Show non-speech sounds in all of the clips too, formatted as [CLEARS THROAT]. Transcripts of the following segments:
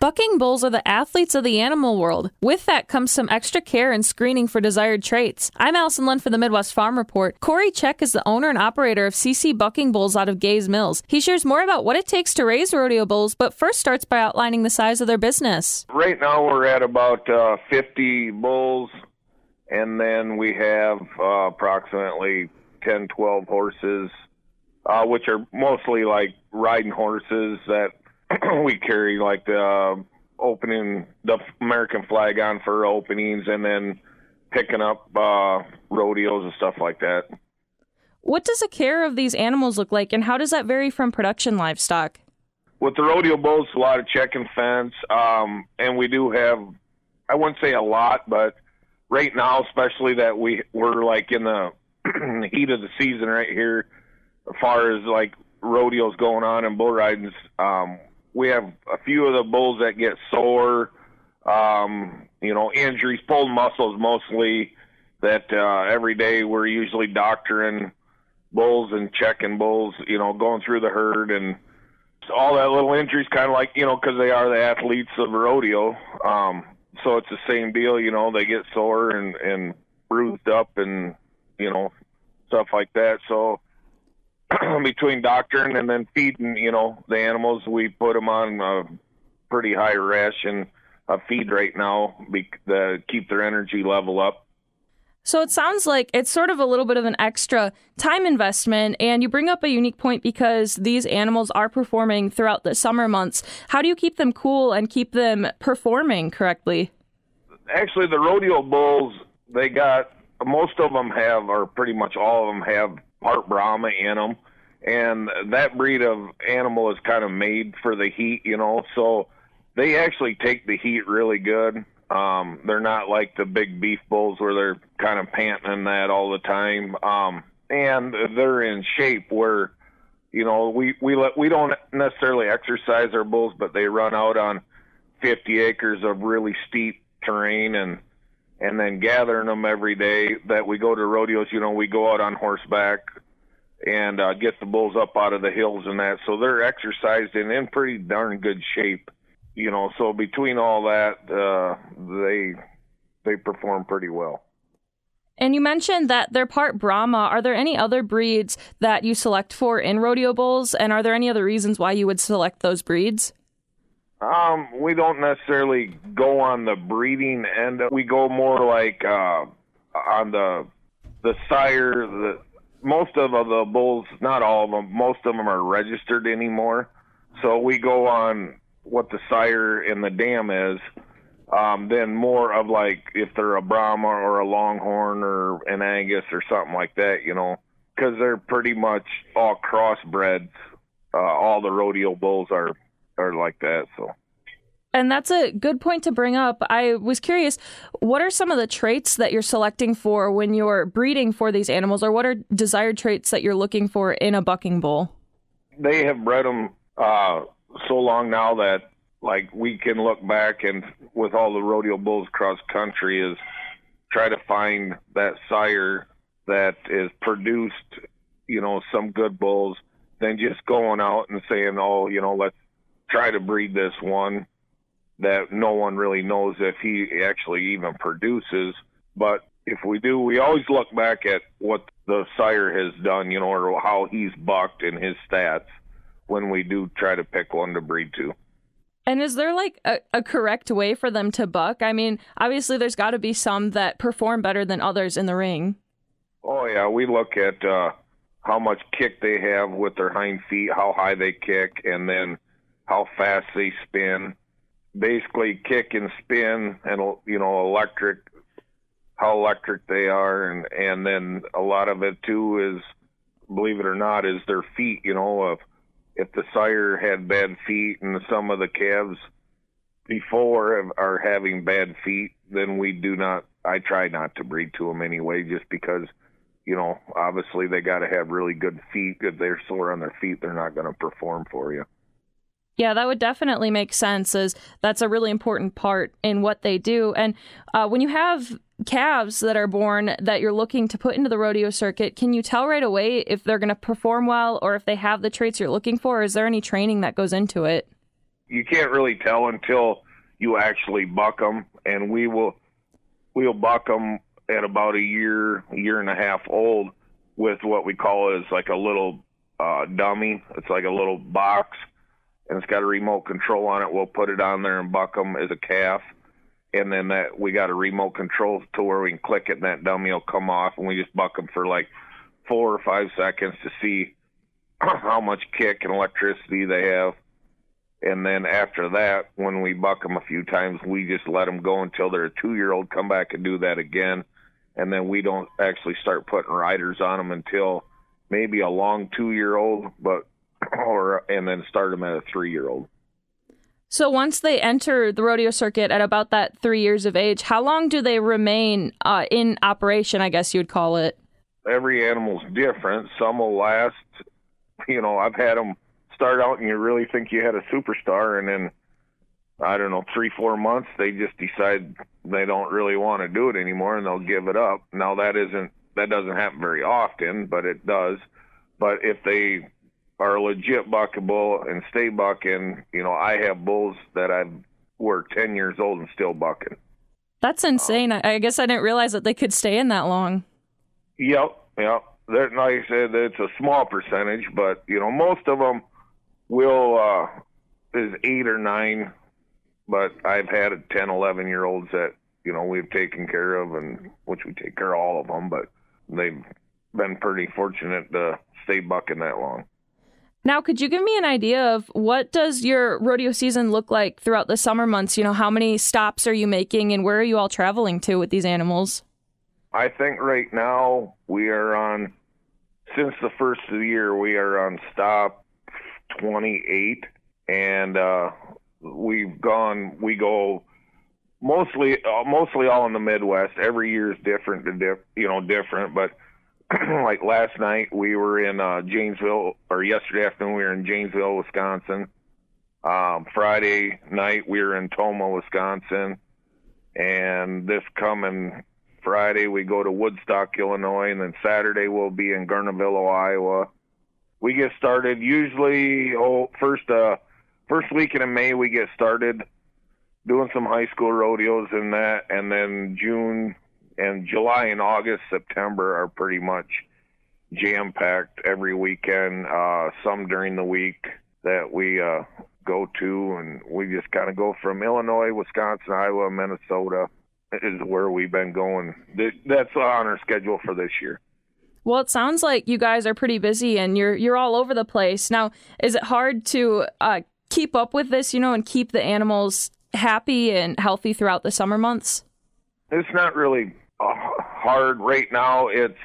Bucking bulls are the athletes of the animal world. With that comes some extra care and screening for desired traits. I'm Allison Lund for the Midwest Farm Report. Corey Check is the owner and operator of CC Bucking Bulls out of Gays Mills. He shares more about what it takes to raise rodeo bulls, but first starts by outlining the size of their business. Right now, we're at about uh, 50 bulls, and then we have uh, approximately 10, 12 horses, uh, which are mostly like riding horses that [CLEARS THROAT] we carry like the uh, opening the American flag on for openings, and then picking up uh, rodeos and stuff like that. What does the care of these animals look like, and how does that vary from production livestock? With the rodeo bulls, a lot of check and fence, um, and we do have, I wouldn't say a lot, but right now, especially that we we're like in the [CLEARS THROAT] heat of the season right here, as far as like rodeos going on and bull ridings, um, we have a few of the bulls that get sore, um, you know, injuries, pulled muscles mostly. That uh, every day we're usually doctoring bulls and checking bulls, you know, going through the herd and all that little injuries, kind of like you know, because they are the athletes of rodeo. Um, so it's the same deal, you know. They get sore and and bruised up and you know stuff like that. So [CLEARS THROAT] between doctoring and then feeding, you know, the animals, we put them on a pretty high ration of feed right now to keep their energy level up. So it sounds like it's sort of a little bit of an extra time investment, and you bring up a unique point because these animals are performing throughout the summer months. How do you keep them cool and keep them performing correctly? Actually, the rodeo bulls, they got most of them have, or pretty much all of them have part Brahma in them, and that breed of animal is kind of made for the heat, you know. So they actually take the heat really good. Um, they're not like the big beef bulls where they're kind of panting in that all the time. Um, and they're in shape where, you know, we we let we don't necessarily exercise our bulls, but they run out on 50 acres of really steep terrain and and then gathering them every day that we go to rodeos you know we go out on horseback and uh, get the bulls up out of the hills and that so they're exercised and in pretty darn good shape you know so between all that uh, they they perform pretty well and you mentioned that they're part Brahma. Are there any other breeds that you select for in rodeo bulls? And are there any other reasons why you would select those breeds? Um, we don't necessarily go on the breeding end. We go more like uh, on the the sire. The most of the bulls, not all of them, most of them are registered anymore. So we go on what the sire and the dam is. Um, then more of like if they're a Brahma or a Longhorn or an Angus or something like that, you know, because they're pretty much all crossbreds. Uh, all the rodeo bulls are are like that. So. And that's a good point to bring up. I was curious, what are some of the traits that you're selecting for when you're breeding for these animals, or what are desired traits that you're looking for in a bucking bull? They have bred them uh, so long now that, like, we can look back and with all the rodeo bulls across country is try to find that sire that is produced, you know, some good bulls, than just going out and saying, oh, you know, let's try to breed this one that no one really knows if he actually even produces. But if we do, we always look back at what the sire has done, you know, or how he's bucked and his stats when we do try to pick one to breed to. And is there like a, a correct way for them to buck? I mean, obviously, there's got to be some that perform better than others in the ring. Oh, yeah. We look at uh, how much kick they have with their hind feet, how high they kick, and then how fast they spin. Basically, kick and spin, and you know, electric, how electric they are, and and then a lot of it too is, believe it or not, is their feet. You know, if if the sire had bad feet and some of the calves before are having bad feet, then we do not. I try not to breed to them anyway, just because you know, obviously they got to have really good feet. If they're sore on their feet, they're not going to perform for you. Yeah, that would definitely make sense. As that's a really important part in what they do. And uh, when you have calves that are born that you're looking to put into the rodeo circuit, can you tell right away if they're going to perform well or if they have the traits you're looking for? is there any training that goes into it? You can't really tell until you actually buck them, and we will we'll buck them at about a year, year and a half old with what we call is like a little uh, dummy. It's like a little box and it's got a remote control on it. We'll put it on there and buck them as a calf, and then that we got a remote control to where we can click it and that dummy will come off, and we just buck them for like four or five seconds to see [CLEARS THROAT] how much kick and electricity they have. And then after that, when we buck them a few times, we just let them go until they're a two-year-old. Come back and do that again, and then we don't actually start putting riders on them until maybe a long two-year-old. But or and then start them at a three year old. So once they enter the rodeo circuit at about that three years of age, how long do they remain uh, in operation? I guess you would call it. Every animal's different. Some will last. You know, I've had them start out and you really think you had a superstar, and then I don't know, three four months they just decide they don't really want to do it anymore, and they'll give it up. Now that isn't that doesn't happen very often, but it does. But if they are legit buckable and stay bucking. You know, I have bulls that I've were 10 years old and still bucking. That's insane. Um, I guess I didn't realize that they could stay in that long. Yep, yep. They're, like I said, it's a small percentage, but you know, most of them will uh, is eight or nine. But I've had 10, 11 year olds that you know we've taken care of, and which we take care of all of them, but they've been pretty fortunate to stay bucking that long. Now, could you give me an idea of what does your rodeo season look like throughout the summer months? You know, how many stops are you making and where are you all traveling to with these animals? I think right now we are on since the first of the year we are on stop 28 and uh we've gone we go mostly uh, mostly all in the Midwest. Every year is different to diff, you know different, but [CLEARS THROAT] like last night we were in uh, Janesville, or yesterday afternoon we were in Janesville, Wisconsin. Um, Friday night we were in Tomah, Wisconsin, and this coming Friday we go to Woodstock, Illinois, and then Saturday we'll be in Garnavillo, Iowa. We get started usually oh first uh first weekend in May we get started doing some high school rodeos and that, and then June and July and August, September are pretty much jam packed every weekend. Uh, some during the week that we uh, go to, and we just kind of go from Illinois, Wisconsin, Iowa, Minnesota is where we've been going. That's on our schedule for this year. Well, it sounds like you guys are pretty busy and you're you're all over the place. Now, is it hard to uh, keep up with this, you know, and keep the animals happy and healthy throughout the summer months? It's not really hard right now. It's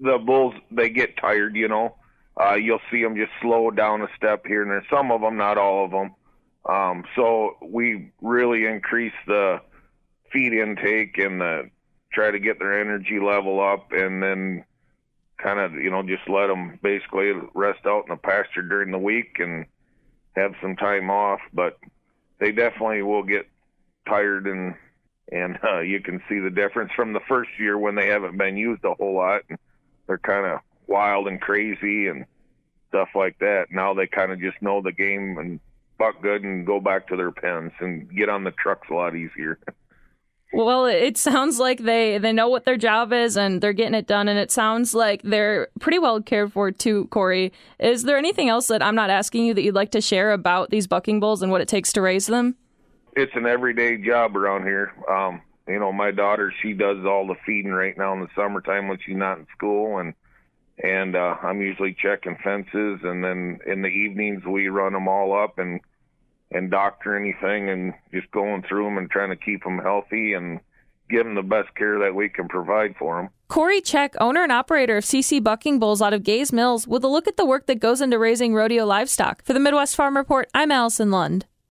the bulls; they get tired. You know, uh, you'll see them just slow down a step here and there. Some of them, not all of them. Um, so we really increase the feed intake and the try to get their energy level up, and then kind of you know just let them basically rest out in the pasture during the week and have some time off. But they definitely will get tired and and uh, you can see the difference from the first year when they haven't been used a whole lot. They're kind of wild and crazy and stuff like that. Now they kind of just know the game and buck good and go back to their pens and get on the trucks a lot easier. [LAUGHS] Well, it sounds like they they know what their job is and they're getting it done, and it sounds like they're pretty well cared for too. Corey, is there anything else that I'm not asking you that you'd like to share about these bucking bulls and what it takes to raise them? It's an everyday job around here. Um, you know, my daughter, she does all the feeding right now in the summertime when she's not in school, and and uh, I'm usually checking fences, and then in the evenings we run them all up and and doctor anything, and just going through them and trying to keep them healthy and give them the best care that we can provide for them. Corey Check, owner and operator of CC Bucking Bulls out of Gays Mills, with a look at the work that goes into raising rodeo livestock. For the Midwest Farm Report, I'm Allison Lund.